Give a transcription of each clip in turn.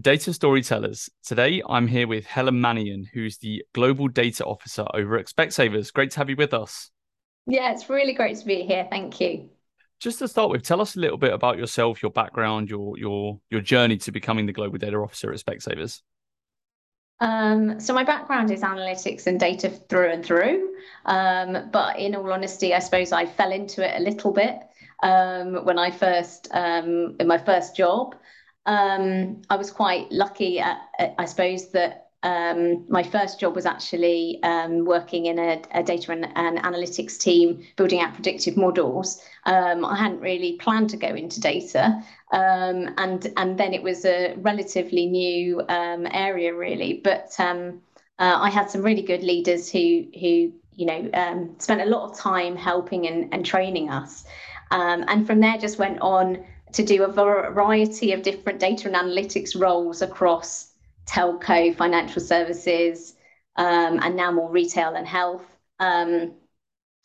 Data Storytellers. Today, I'm here with Helen Mannion, who's the Global Data Officer over at Specsavers. Great to have you with us. Yeah, it's really great to be here. Thank you. Just to start with, tell us a little bit about yourself, your background, your your your journey to becoming the Global Data Officer at Specsavers. Um, so my background is analytics and data through and through. Um, but in all honesty, I suppose I fell into it a little bit um, when I first um, in my first job um, I was quite lucky, at, at, I suppose, that um, my first job was actually um, working in a, a data and, and, analytics team building out predictive models. Um, I hadn't really planned to go into data, um, and and then it was a relatively new um, area, really. But um, uh, I had some really good leaders who who you know spent a lot of time helping and, and training us, and from there just went on to do a variety of different data and analytics roles across telco, financial services, um, and now more retail and health um,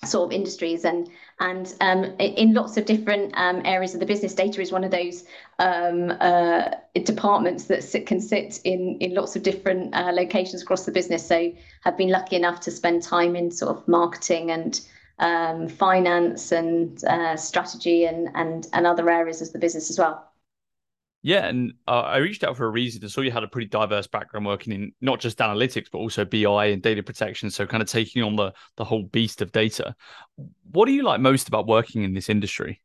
sort of industries. And and um, in lots of different um, areas of the business, data is one of those um, uh, departments that sit, can sit in in lots of different uh, locations across the business. So I've been lucky enough to spend time in sort of marketing and um, finance and uh, strategy and, and and other areas of the business as well. Yeah, and uh, I reached out for a reason. I saw you had a pretty diverse background working in not just analytics, but also BI and data protection. So, kind of taking on the the whole beast of data. What do you like most about working in this industry?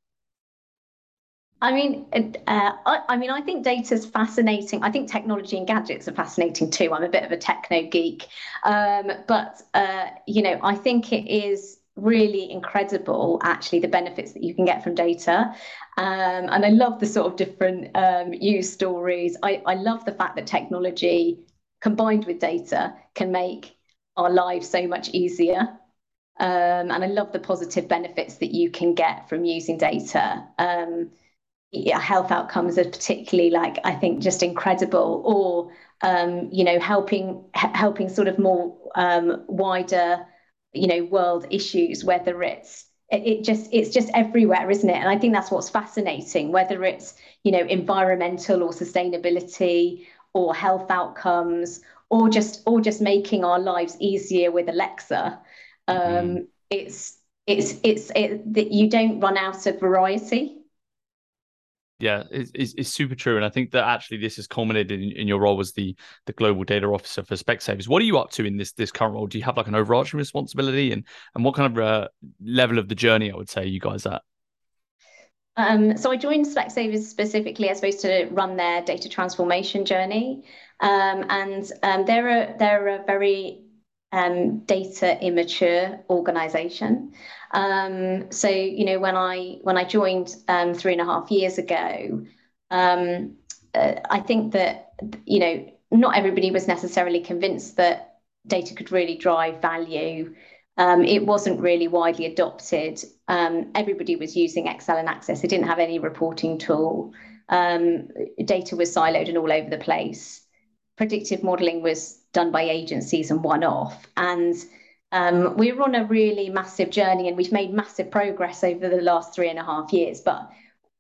I mean, uh, I, I, mean, I think data is fascinating. I think technology and gadgets are fascinating too. I'm a bit of a techno geek, um, but uh, you know, I think it is really incredible actually the benefits that you can get from data. Um, and i love the sort of different um, news stories. I, I love the fact that technology combined with data can make our lives so much easier. Um, and i love the positive benefits that you can get from using data. Um, yeah, health outcomes are particularly like i think just incredible. Or um, you know helping helping sort of more um, wider you know world issues whether it's it, just it's just everywhere isn't it? And i think that's what's fascinating whether it's you know environmental or sustainability or health outcomes or just or just making our lives easier with alexa. Um, mm. it's it's it's it, that you don't run out of variety yeah, it's, it's, super true, and I think that actually this has culminated in, in, your role as the the global data officer for Specsavers. What are you up to in this this current role? Do you have like an overarching responsibility, and and what kind of uh, level of the journey I would say you guys at? Um, so I joined Specsavers specifically, I suppose, to run their data transformation journey, um, and um, they're a they're a very um, data immature organization. Um, so you know when I when I joined um, three and a half years ago, um, uh, I think that you know not everybody was necessarily convinced that data could really drive value. Um, it wasn't really widely adopted. Um, everybody was using Excel and Access. They didn't have any reporting tool. Um, data was siloed and all over the place. Predictive modeling was done by agencies and one off. And we're on a really massive journey and we've made massive progress over the last three and a half years, but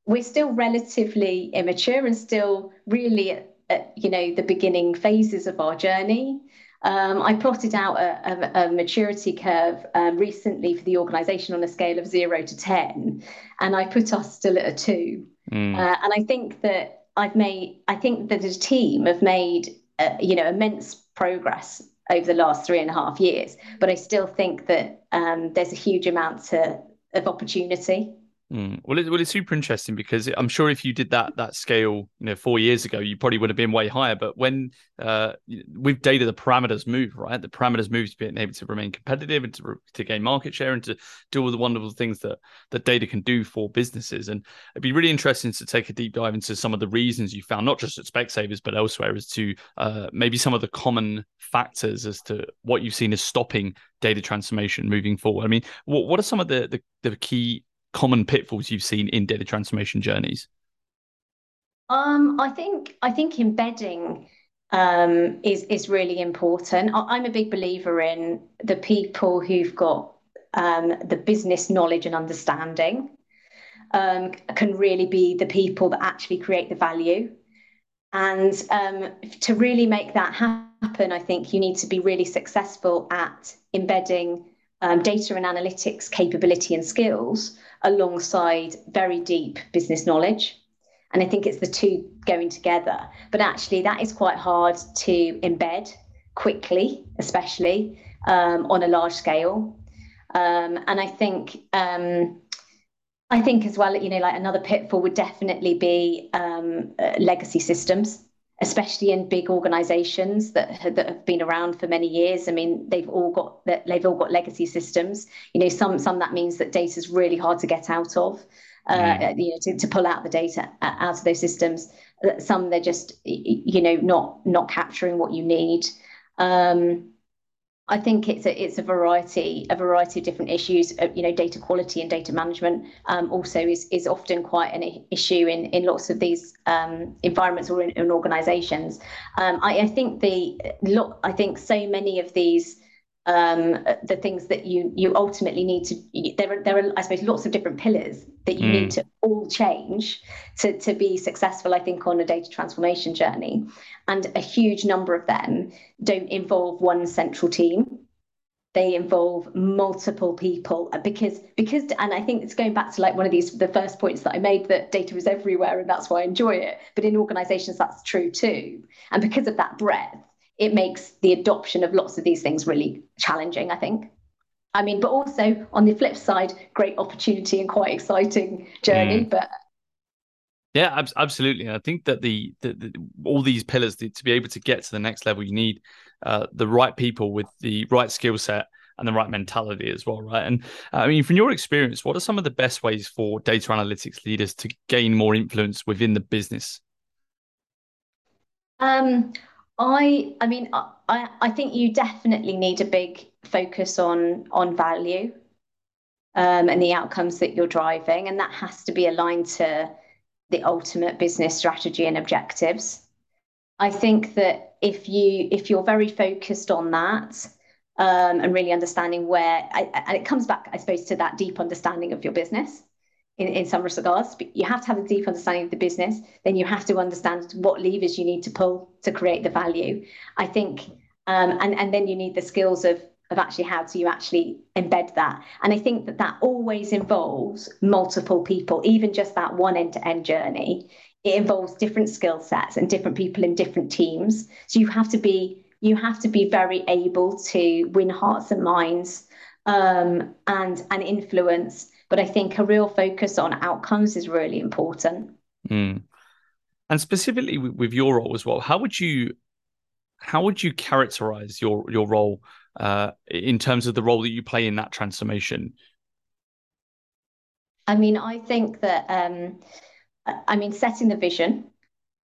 we're still relatively immature and still really at, at you know the beginning phases of our journey. Um, I plotted out a, a, a maturity curve um, recently for the organisation on a scale of zero to 10, and I put us still at a two. Mm. Uh, and I think that I've made, I think that the team have made, uh, you know, immense progress over the last three and a half years. But I still think that um, there's a huge amount to, of opportunity. Mm. Well, it, well, it's super interesting because I'm sure if you did that that scale, you know, four years ago, you probably would have been way higher. But when uh, with data, the parameters move, right? The parameters move to being able to remain competitive and to, to gain market share and to do all the wonderful things that that data can do for businesses. And it'd be really interesting to take a deep dive into some of the reasons you found, not just at Specsavers but elsewhere, as to uh, maybe some of the common factors as to what you've seen as stopping data transformation moving forward. I mean, what what are some of the the, the key common pitfalls you've seen in data transformation journeys? Um, I think I think embedding um, is is really important. I, am a big believer in the people who've got um, the business knowledge and understanding um, can really be the people that actually create the value. And um, to really make that happen, I think you need to be really successful at embedding um, data and analytics capability and skills alongside very deep business knowledge. And I think it's the two going together. But actually, that is quite hard to embed quickly, especially um, on a large scale. Um, and I think um, I think as well, you know, like another pitfall would definitely be um, uh, legacy systems, especially in big organisations that that have been around for many years. I mean, they've all got that they've all got legacy systems. You know, some some that means that data is really hard to get out of. Uh, mm. You know, to, to pull out the data uh, out of those systems. Some they're just you know not not capturing what you need. Um, I think it's a it's a variety a variety of different issues. Uh, you know, data quality and data management um, also is is often quite an issue in in lots of these um, environments or in, in organisations. Um, I, I, think the look. I think so many of these um, the things that you you ultimately need to there are there are I suppose lots of different pillars that you mm. need to all change to to be successful I think on a data transformation journey. And a huge number of them don't involve one central team. They involve multiple people because because and I think it's going back to like one of these the first points that I made that data is everywhere and that's why I enjoy it. But in organizations that's true too. And because of that breadth it makes the adoption of lots of these things really challenging, I think. I mean, but also on the flip side, great opportunity and quite exciting journey. Mm. But yeah, ab- absolutely. I think that the, the, the all these pillars to, to, be able to get to the next level, you need uh, the right people with the right skill set and the right mentality as well, right? And I mean, from your experience, what are some of the best ways for data analytics leaders to gain more influence within the business? Um, I I mean I I think you definitely need a big focus on on value um, and the outcomes that you're driving, and that has to be aligned to the ultimate business strategy and objectives. I think that if you if you're very focused on that um, and really understanding where, I, and it comes back, I suppose, to that deep understanding of your business in, in some regards. But you have to have a deep understanding of the business. Then you have to understand what levers you need to pull to create the value. I think, um, and and then you need the skills of of actually how do you actually embed that. And I think that that always involves multiple people, even just that one end to end journey. It involves different skill sets and different people in different teams. So you have to be you have to be very able to win hearts and minds um, and and influence but I think a real focus on outcomes is really important. Mm. And specifically with your role as well, how would you how would you characterize your your role uh, in terms of the role that you play in that transformation? I mean, I think that um, I mean setting the vision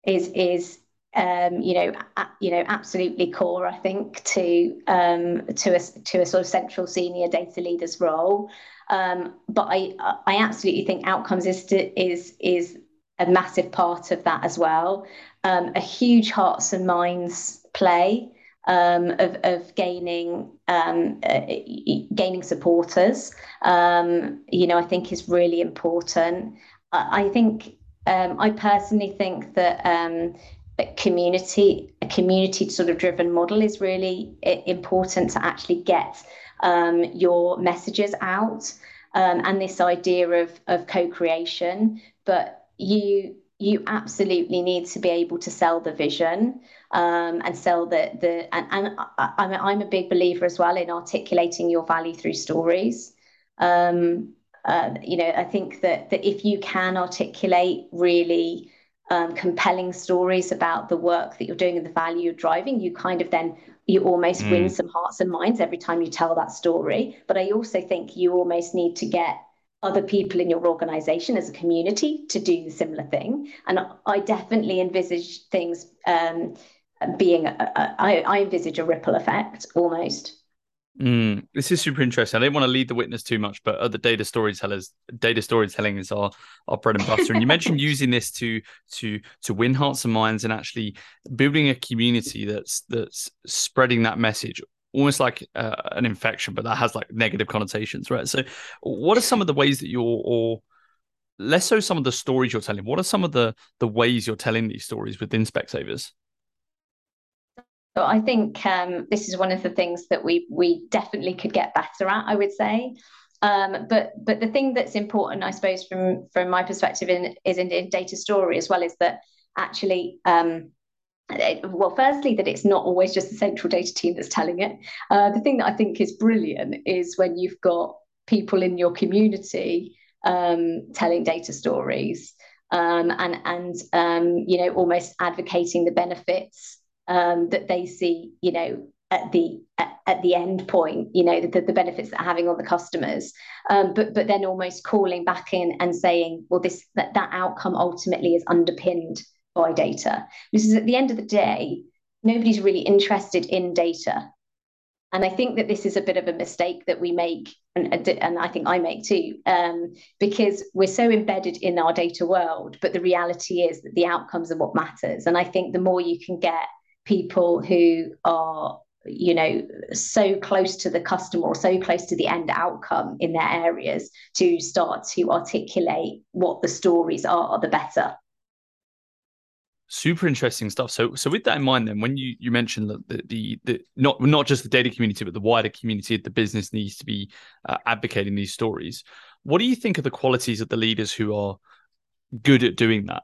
is is um, you know, a, you know, absolutely core. I think to um, to a to a sort of central senior data leader's role. Um, but I I absolutely think outcomes is to, is is a massive part of that as well. Um, a huge hearts and minds play um, of of gaining um, uh, gaining supporters. You know, I think is really important. I, I think um, I personally think that um, that community a community sort of driven model is really important to actually get um, your messages out um, and this idea of of co-creation. But you you absolutely need to be able to sell the vision um, and sell the the and, and I, I'm, I'm a big believer as well in articulating your value through stories. Um, uh, you know I think that that if you can articulate really um, compelling stories about the work that you're doing and the value you're driving, you kind of then you almost mm. win some hearts and minds every time you tell that story. But I also think you almost need to get other people in your organization as a community to do the similar thing. And I definitely envisage things um, being, a, a, I, I envisage a ripple effect almost. Mm, this is super interesting. I didn't want to lead the witness too much, but other data storytellers, data storytelling is our, our bread and butter. and you mentioned using this to to to win hearts and minds and actually building a community that's that's spreading that message, almost like uh, an infection, but that has like negative connotations, right? So, what are some of the ways that you're or less so some of the stories you're telling. What are some of the the ways you're telling these stories within Specsavers? So I think um, this is one of the things that we we definitely could get better at. I would say, um, but but the thing that's important, I suppose, from from my perspective, in, is in, in data story as well, is that actually. Um, well, firstly, that it's not always just the central data team that's telling it. Uh, the thing that I think is brilliant is when you've got people in your community um, telling data stories um, and and um, you know almost advocating the benefits um, that they see you know at the at, at the end point you know the, the benefits that having on the customers um, but but then almost calling back in and saying well this that, that outcome ultimately is underpinned by data because at the end of the day nobody's really interested in data and I think that this is a bit of a mistake that we make, and, and I think I make too, um, because we're so embedded in our data world. But the reality is that the outcomes are what matters. And I think the more you can get people who are you know so close to the customer or so close to the end outcome in their areas to start to articulate what the stories are the better. Super interesting stuff. So so with that in mind then when you you mentioned that the, the, the not not just the data community but the wider community of the business needs to be uh, advocating these stories what do you think are the qualities of the leaders who are good at doing that?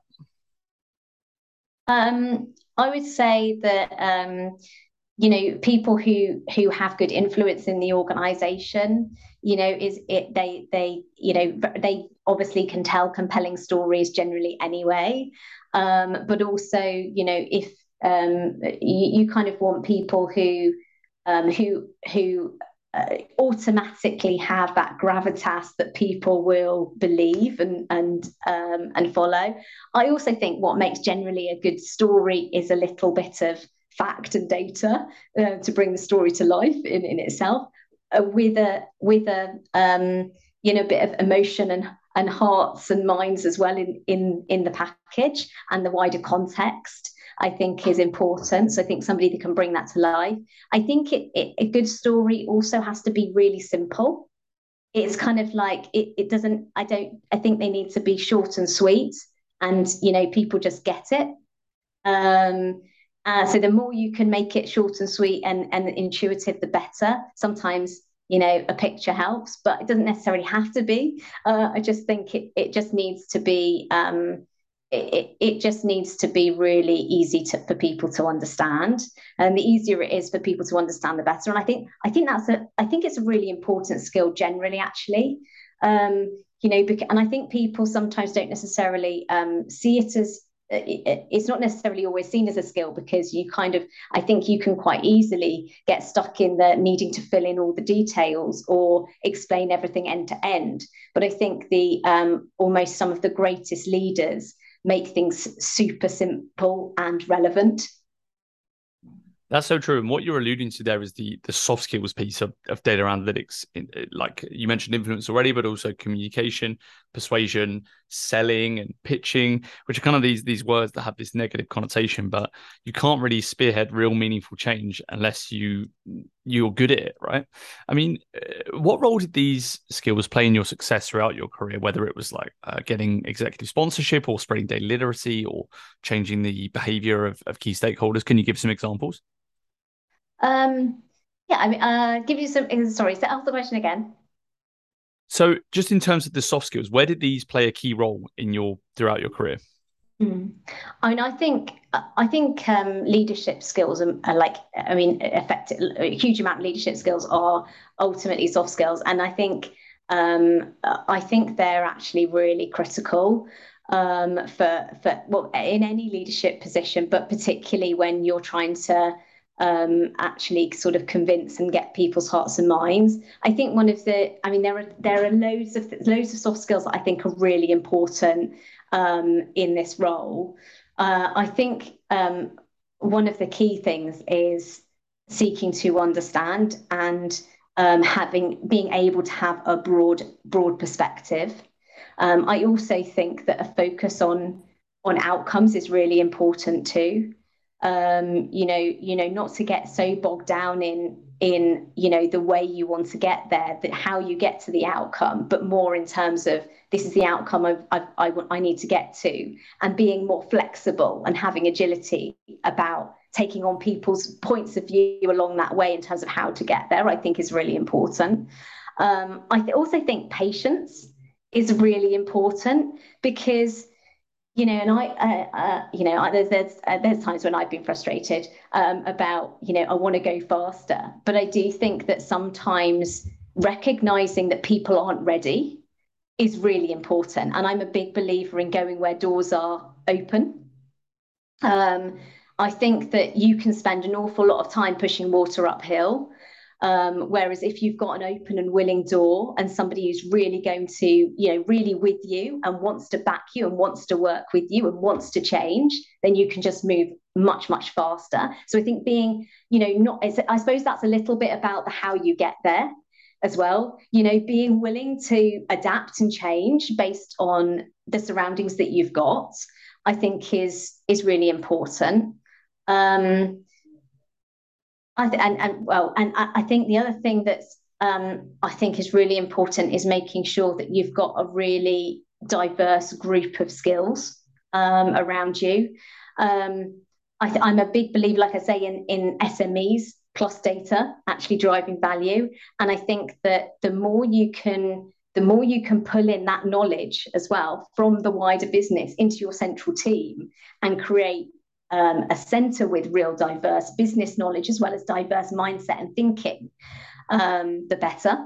Um i would say that um you know people who who have good influence in the organization you know is it they they you know they obviously can tell compelling stories generally anyway. Um, but also you know if um, you, you, kind of want people who um, who who uh, automatically have that gravitas that people will believe and and um, and follow. I also think what makes generally a good story is a little bit of fact and data uh, to bring the story to life in, in itself uh, with a with a um, you know bit of emotion and and hearts and minds as well in in in the package and the wider context I think is important. So I think somebody that can bring that to life. I think it, it, a good story also has to be really simple. It's kind of like it, it doesn't, I don't, I think they need to be short and sweet and, you know, people just get it. Um, uh, so the more you can make it short and sweet and, and intuitive, the better. Sometimes you know a picture helps but it doesn't necessarily have to be uh, i just think it, it just needs to be um, it, it just needs to be really easy to, for people to understand. And the easier it is for people to understand the better. And i think i think that's a i think it's a really important skill generally actually. Um, you know and i think people sometimes don't necessarily um, see it as it's not necessarily always seen as a skill because you kind of i think you can quite easily get stuck in the needing to fill in all the details or explain everything end to end. But i think the um, almost some of the greatest leaders make things super simple and relevant that's so true. And what you're alluding to there is the the soft skills piece of, of data analytics. Like you mentioned influence already, but also communication, persuasion, selling, and pitching, which are kind of these these words that have this negative connotation. But you can't really spearhead real meaningful change unless you you're good at it, right? I mean, uh, what role did these skills play in your success throughout your career? Whether it was like uh, getting executive sponsorship, or spreading data literacy, or changing the behavior of, of key stakeholders. Can you give some examples? Um, yeah, I mean, uh, give you some. Sorry, set off the question again. So, just in terms of the soft skills, where did these play a key role in your throughout your career? Mm. I mean, I think I think um, leadership skills are, are, like I mean, affect a huge amount of leadership skills are ultimately soft skills, and I think um, I think they're actually really critical um, for for well in any leadership position, but particularly when you're trying to um, actually sort of convince and get people's hearts and minds. I think one of the, I mean, there are there are loads of loads of soft skills that I think are really important um, in this role. Uh, I think um, one of the key things is seeking to understand and um, having being able to have a broad broad perspective. Um, I also think that a focus on on outcomes is really important too um, you know, you know, not to get so bogged down in in you know the way you want to get there that how you get to the outcome but more in terms of this is the outcome I, I, I, I need to get to and being more flexible and having agility about taking on people's points of view along that way in terms of how to get there i think is really important. Um, i th- also think patience is really important because you know, and I, uh, uh, you know, there's there's uh, there's times when I've been frustrated um, about, you know, I want to go faster, but I do think that sometimes recognizing that people aren't ready is really important, and I'm a big believer in going where doors are open. Um, I think that you can spend an awful lot of time pushing water uphill, um, whereas if you've got an open and willing door and somebody who's really going to, you know, really with you and wants to back you and wants to work with you and wants to change, then you can just move much, much faster. So I think being, you know, not, I suppose that's a little bit about the how you get there as well. You know, being willing to adapt and change based on the surroundings that you've got, I think is is really important. Um, I th- and and well, and I, I think the other thing that's um, I think is really important is making sure that you've got a really diverse group of skills um, around you. Um, I am a big believer, like I say, in in SMEs plus data actually driving value, and I think that the more you can the more you can pull in that knowledge as well from the wider business into your central team and create um, a center with real diverse business knowledge as well as diverse mindset and thinking, um, the better.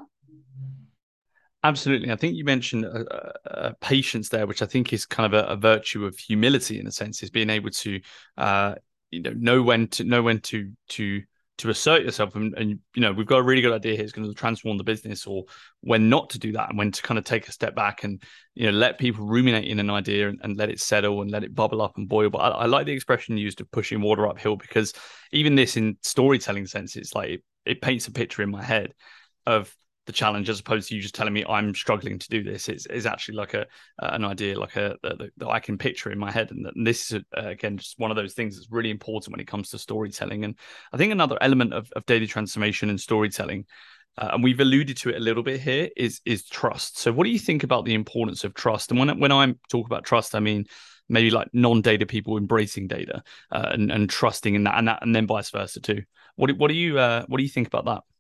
Absolutely. I think you mentioned uh, uh, patience there, which I think is kind of a, a, virtue of humility in a sense, is being able to, uh, you know, know when to know when to to to assert yourself and, and you know we've got a really good idea here. It's going to transform the business or when not to do that and when to kind of take a step back and you know let people ruminate in an idea and, and let it settle and let it bubble up and boil. But I, I, like the expression used of pushing water uphill because even this in storytelling sense it's like it, it paints a picture in my head of the challenge as opposed to you just telling me I'm struggling to do this. It's, it's actually like a an idea like a that, that I can picture in my head, and, and this is a, again just one of those things that's really important when it comes to storytelling. And I think another element of, of data transformation and storytelling, uh, and we've alluded to it a little bit here, is is trust. So what do you think about the importance of trust? And when when I talk about trust, I mean maybe like non-data people embracing data uh, and, and trusting in that, and that, and then vice versa too. What what do you uh, what do you think about that?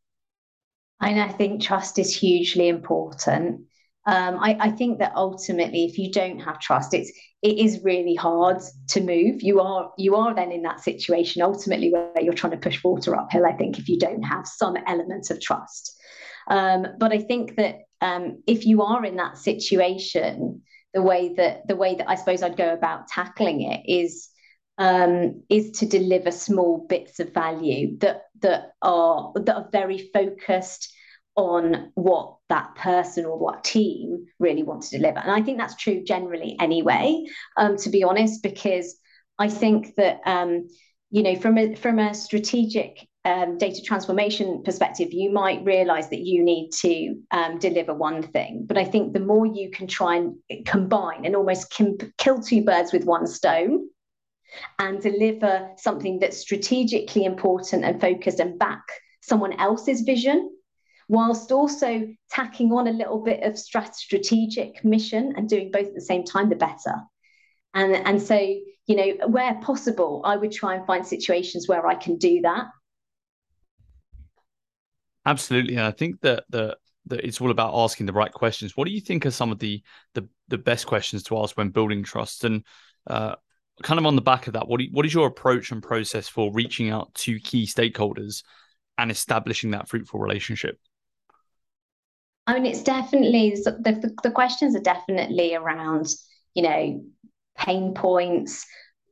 And I think trust is hugely important. Um, I, I, think that ultimately, if you don't have trust, it's it is really hard to move. You are you are then in that situation ultimately where you're trying to push water uphill. I think if you don't have some element of trust, um, but I think that um, if you are in that situation, the way that the way that I suppose I'd go about tackling it is um, is to deliver small bits of value that that are that are very focused on what that person or what team really want to deliver. And I think that's true generally anyway, um, to be honest, because I think that um, you know from a from a strategic um, data transformation perspective, you might realize that you need to um, deliver one thing. But I think the more you can try and combine and almost kill two birds with one stone, and deliver something that's strategically important and focused and back someone else's vision whilst also tacking on a little bit of strategic mission and doing both at the same time the better. And and so you know where possible i would try and find situations where i can do that. Absolutely and i think that the that it's all about asking the right questions. What do you think are some of the the, the best questions to ask when building trust? And uh, kind of on the back of that, what, you, what is your approach and process for reaching out to key stakeholders and establishing that fruitful relationship? I mean, it's definitely the, the, the questions are definitely around, you know, pain points,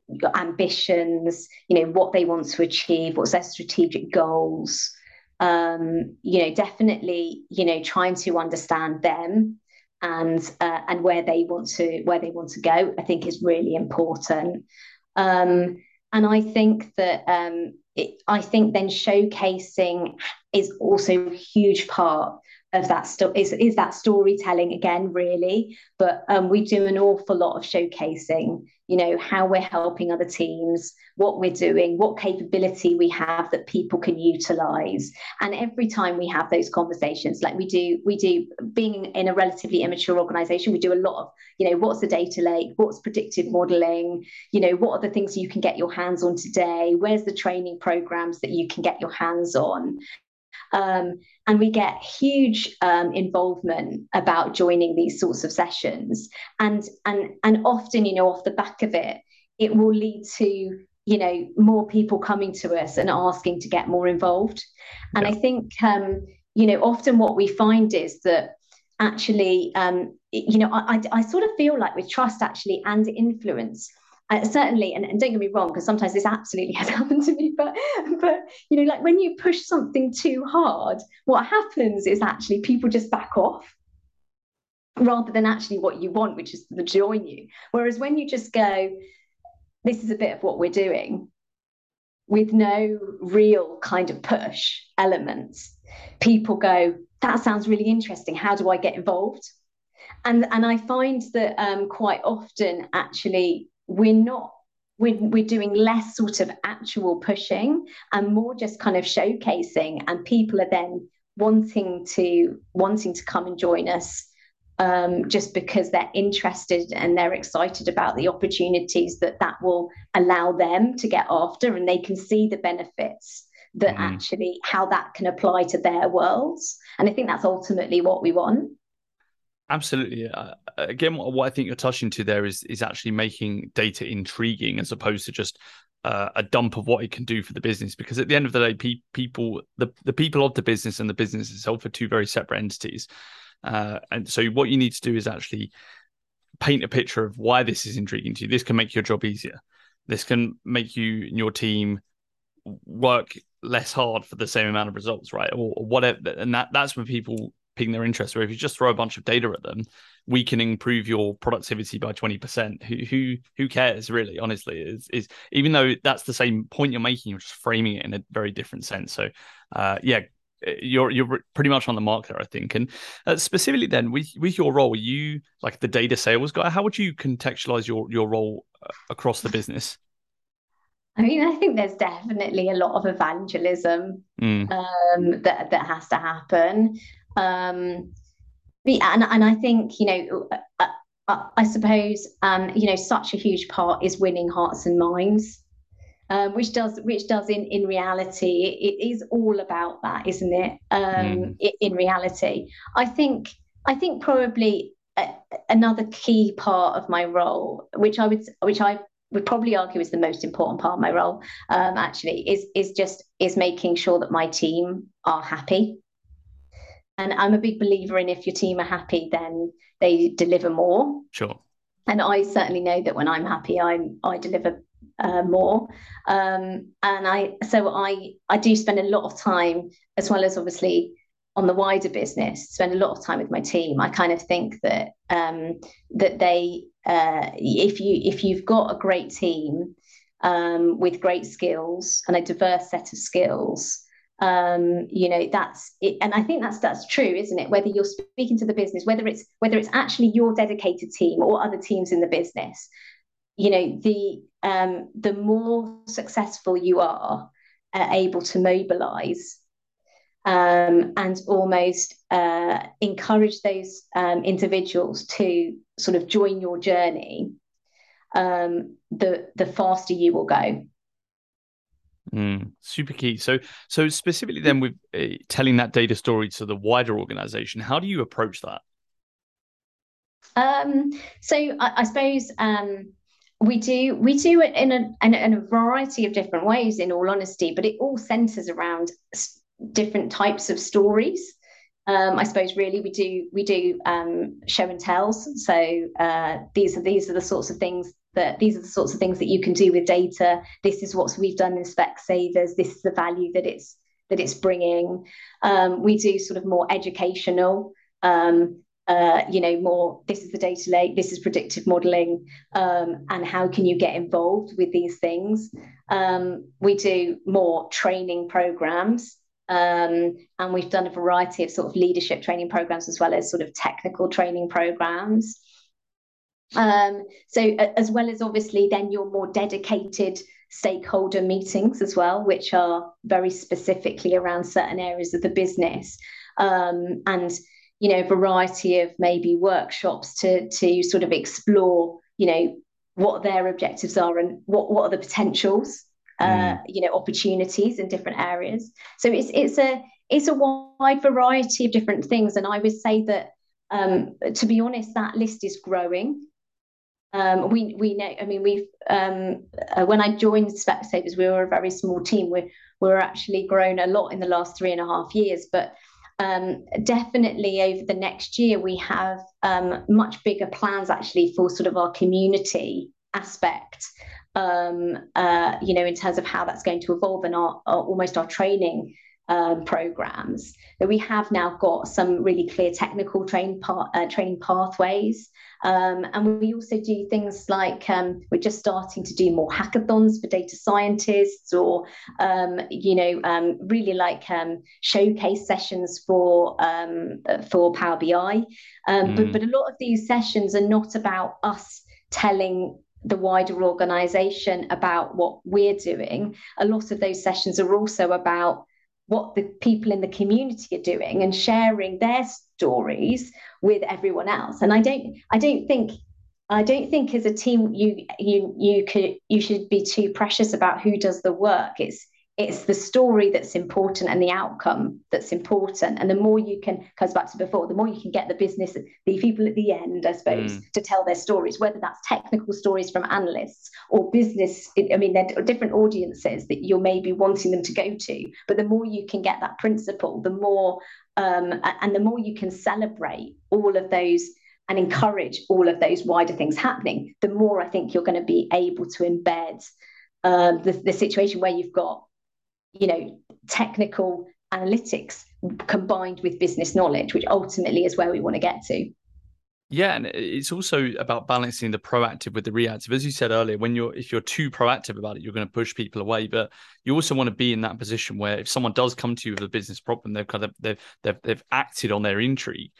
your ambitions, you know, what they want to achieve, what's their strategic goals. Um, you know, definitely, you know, trying to understand them and uh, and where they want to where they want to go, I think is really important. Um, and I think that um, it, I think then showcasing is also a huge part of that sto- is is that storytelling again really? But um, we do an awful lot of showcasing you know how we're helping other teams what we're doing what capability we have that people can utilize. And every time we have those conversations like we do we do being in a relatively immature organization we do a lot of you know what's the data lake? What's predictive modeling? You know what are the things you can get your hands on today? Where's the training programs that you can get your hands on? Um, and we get huge um, involvement about joining these sorts of sessions. And, and, and often, you know, off the back of it, it will lead to you know more people coming to us and asking to get more involved and yeah. i think um you know often what we find is that actually um you know I, I, I sort of feel like with trust actually and influence certainly, and, and, don't get me wrong, because sometimes this absolutely has happened to me, but but you know, like when you push something too hard, what happens is actually people just back off rather than actually what you want, which is to join you. Whereas when you just go, this is a bit of what we're doing, with no real kind of push elements, people go, that sounds really interesting. How do I get involved? And and I find that um, quite often actually we're not we're, we're doing less sort of actual pushing and more just kind of showcasing and people are then wanting to wanting to come and join us um, just because they're interested and they're excited about the opportunities that that will allow them to get after and they can see the benefits that mm. actually how that can apply to their worlds and i think that's ultimately what we want Absolutely. Uh, again, what, I think you're touching to there is is actually making data intriguing as opposed to just uh, a dump of what it can do for the business. Because at the end of the day, pe- people, the the people of the business and the business itself are two very separate entities. Uh, and so, what you need to do is actually paint a picture of why this is intriguing to you. This can make your job easier. This can make you and your team work less hard for the same amount of results, right? Or, or whatever. And that that's when people piquing their interest. Or if you just throw a bunch of data at them, we can improve your productivity by 20%. Who who who cares really, honestly, is is even though that's the same point you're making, you're just framing it in a very different sense. So uh, yeah, you're you're pretty much on the mark there, I think. And uh, specifically then with with your role, you like the data sales guy, how would you contextualize your your role uh, across the business? I mean, I think there's definitely a lot of evangelism mm. um, that that has to happen. Um, and and I think you know, uh, uh, uh, I suppose um, you know, such a huge part is winning hearts and minds. Um, which does which does in in reality it is all about that isn't it um mm. it, in reality i think i think probably a, another key part of my role which i would which i would probably argue is the most important part of my role um, actually is is just is making sure that my team are happy and I'm a big believer in if your team are happy, then they deliver more. Sure. And I certainly know that when I'm happy, I'm I deliver uh, more. Um, and I so I I do spend a lot of time, as well as obviously on the wider business, spend a lot of time with my team. I kind of think that um, that they uh, if you if you've got a great team um, with great skills and a diverse set of skills um you know that's it. And i think that's that's true isn't it? Whether you're speaking to the business whether it's whether it's actually your dedicated team or other teams in the business you know the um the more successful you are uh, able to mobilize um and almost uh encourage those um individuals to sort of join your journey um the the faster you will go Mm, super key. So, so specifically then with uh, telling that data story to the wider organization, how do you approach that? Um, so I, I suppose um, we do we do it in a, in a, in a variety of different ways. In all honesty, but it all centers around different types of stories. Um, I suppose really we do we do um, show and tells. So uh, these are these are the sorts of things that these are the sorts of things that you can do with data. This is what we've done in Specsavers. This is the value that it's that it's bringing. Um, we do sort of more educational. Um, uh, you know, more. This is the data lake. This is predictive modeling, um, and how can you get involved with these things? Um, we do more training programs. Um, and we've done a variety of sort of leadership training programs as well as sort of technical training programs. Um, so as well as obviously then your more dedicated stakeholder meetings as well, which are very specifically around certain areas of the business. Um, and you know, variety of maybe workshops to to sort of explore, you know, what their objectives are and what what are the potentials uh, mm. you know opportunities in different areas so it's it's a it's a wide variety of different things and i would say that um, to be honest that list is growing um, we we know i mean we've um, uh, when i joined specsavers we were a very small team. We we're actually grown a lot in the last three and a half years but um, definitely over the next year we have um, much bigger plans actually for sort of our community aspect um, uh, you know, in terms of how that's going to evolve and our, our almost our training um, programs. That we have now got some really clear technical train part, uh, training pathways, um, and we also do things like um, we're just starting to do more hackathons for data scientists, or um, you know, um, really like um, showcase sessions for for Power BI. Mm. But but a lot of these sessions are not about us telling the wider organization about what we're doing. A lot of those sessions are also about what the people in the community are doing and sharing their stories with everyone else. And I don't I don't think I don't think as a team you you you could you should be too precious about who does the work. It's it's the story that's important and the outcome that's important and the more you can comes back to before the more you can get the business the people at the end i suppose mm. to tell their stories whether that's technical stories from analysts or business i mean there are different audiences that you're maybe wanting them to go to but the more you can get that principle the more um, and the more you can celebrate all of those and encourage all of those wider things happening the more i think you're going to be able to embed um, the, the situation where you've got you know, technical analytics combined with business knowledge, which ultimately is where we want to get to. Yeah, and it's also about balancing the proactive with the reactive. As you said earlier, when you're if you're too proactive about it, you're going to push people away. But you also want to be in that position where if someone does come to you with a business problem, they've kind of they've they've, they've acted on their intrigue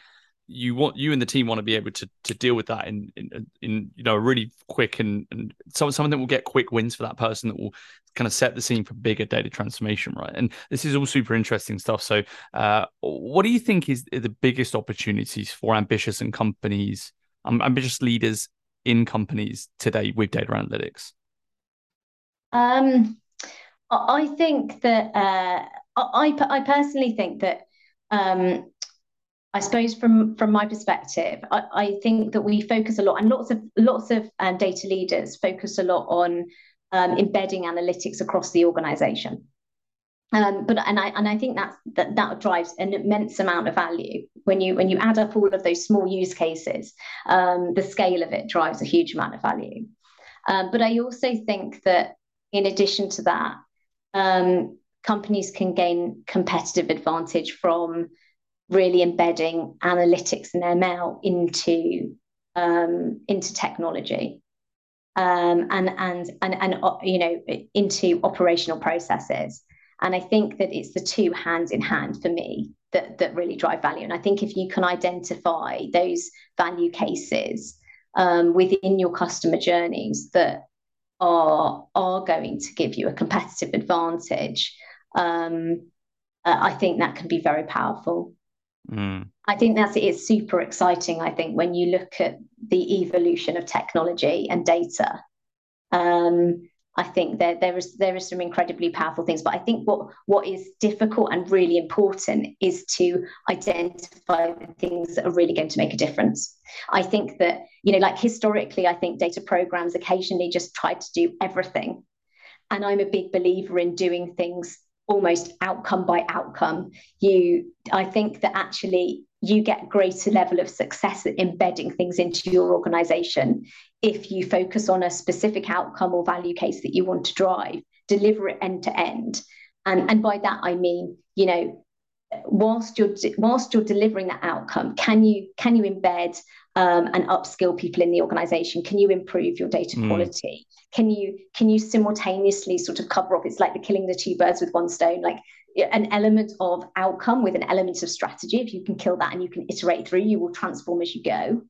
you want you and the team want to be able to to deal with that in in, in you know really quick and and something that will get quick wins for that person that will kind of set the scene for bigger data transformation right? And this is all super interesting stuff. So uh, what do you think is the biggest opportunities for ambitious and companies um, ambitious leaders in companies today with data analytics? Um i think that uh, i i personally think that um I suppose from from my perspective, I, I, think that we focus a lot, and lots of lots of um, data leaders focus a lot on um, embedding analytics across the organisation. Um, but and I and I think that's that that drives an immense amount of value when you when you add up all of those small use cases. Um, the scale of it drives a huge amount of value. Um, but I also think that in addition to that, um, companies can gain competitive advantage from really embedding analytics and ML into um, into technology um, and and and and uh, you know into operational processes. And I think that it's the two hands in hand for me that that really drive value. And I think if you can identify those value cases um, within your customer journeys that are are going to give you a competitive advantage, um, uh, I think that can be very powerful. Mm. I think that's it's super exciting. I think when you look at the evolution of technology and data, um, I think there there is there is some incredibly powerful things. But I think what what is difficult and really important is to identify the things that are really going to make a difference. I think that you know, like historically, I think data programs occasionally just tried to do everything, and I'm a big believer in doing things almost outcome by outcome. You i think that actually you get greater level of success at embedding things into your organization if you focus on a specific outcome or value case that you want to drive deliver it end to end. And and by that i mean you know whilst you're whilst you're delivering that outcome can you can you embed um, and upskill people in the organization? Can you improve your data mm. quality can you can you simultaneously sort of cover off? It's like the killing the two birds with one stone like an element of outcome with an element of strategy. If you can kill that and you can iterate through you will transform as you go.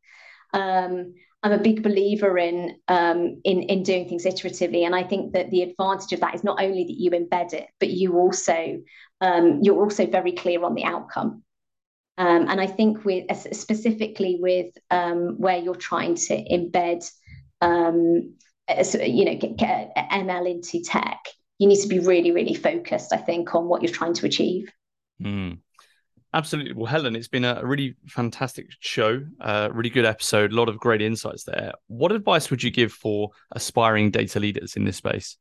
Um, I'm a big believer in um, in in doing things iteratively, and I think that the advantage of that is not only that you embed it, but you also um, you're also very clear on the outcome. Um, and I think with specifically with um, where you're trying to embed, um, you know, get, get ML into tech, you need to be really, really focused. I think on what you're trying to achieve. Mm. Absolutely. Well, Helen, it's been a really fantastic show, a really good episode, a lot of great insights there. What advice would you give for aspiring data leaders in this space?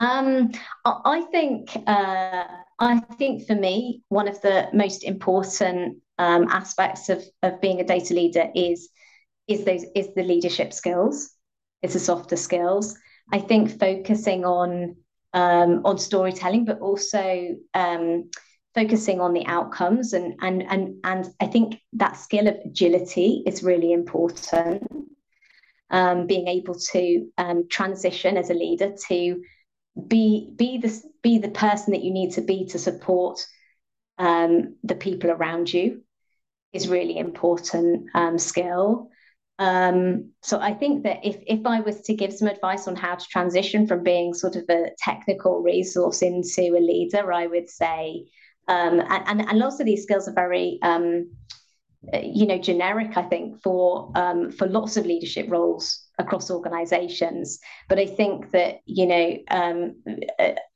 Um, I think uh, I think for me, one of the most important um, aspects of of being a data leader is is those is the leadership skills. It's the softer skills. I think focusing on um, on storytelling, but also um, focusing on the outcomes and and and and I think that skill of agility is really important. Um, being able to um, transition as a leader to be be the be the person that you need to be to support um, the people around you is really important um, skill. Um, so I think that if if I was to give some advice on how to transition from being sort of a technical resource into a leader, I would say um, and, and lots of these skills are very, um, you know, generic, I think, for um, for lots of leadership roles across organizations. But I think that, you know, um,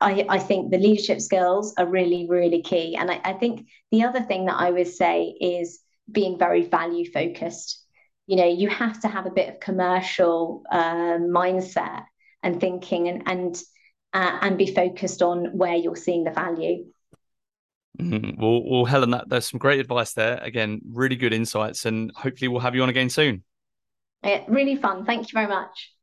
I, I think the leadership skills are really, really key. And I, I think the other thing that I would say is being very value focused. You know, you have to have a bit of commercial uh, mindset and thinking and and uh, and be focused on where you're seeing the value. Mm-hmm. Well, well, Helen, that, there's some great advice there. Again, really good insights, and hopefully we'll have you on again soon. Yeah, really fun. Thank you very much.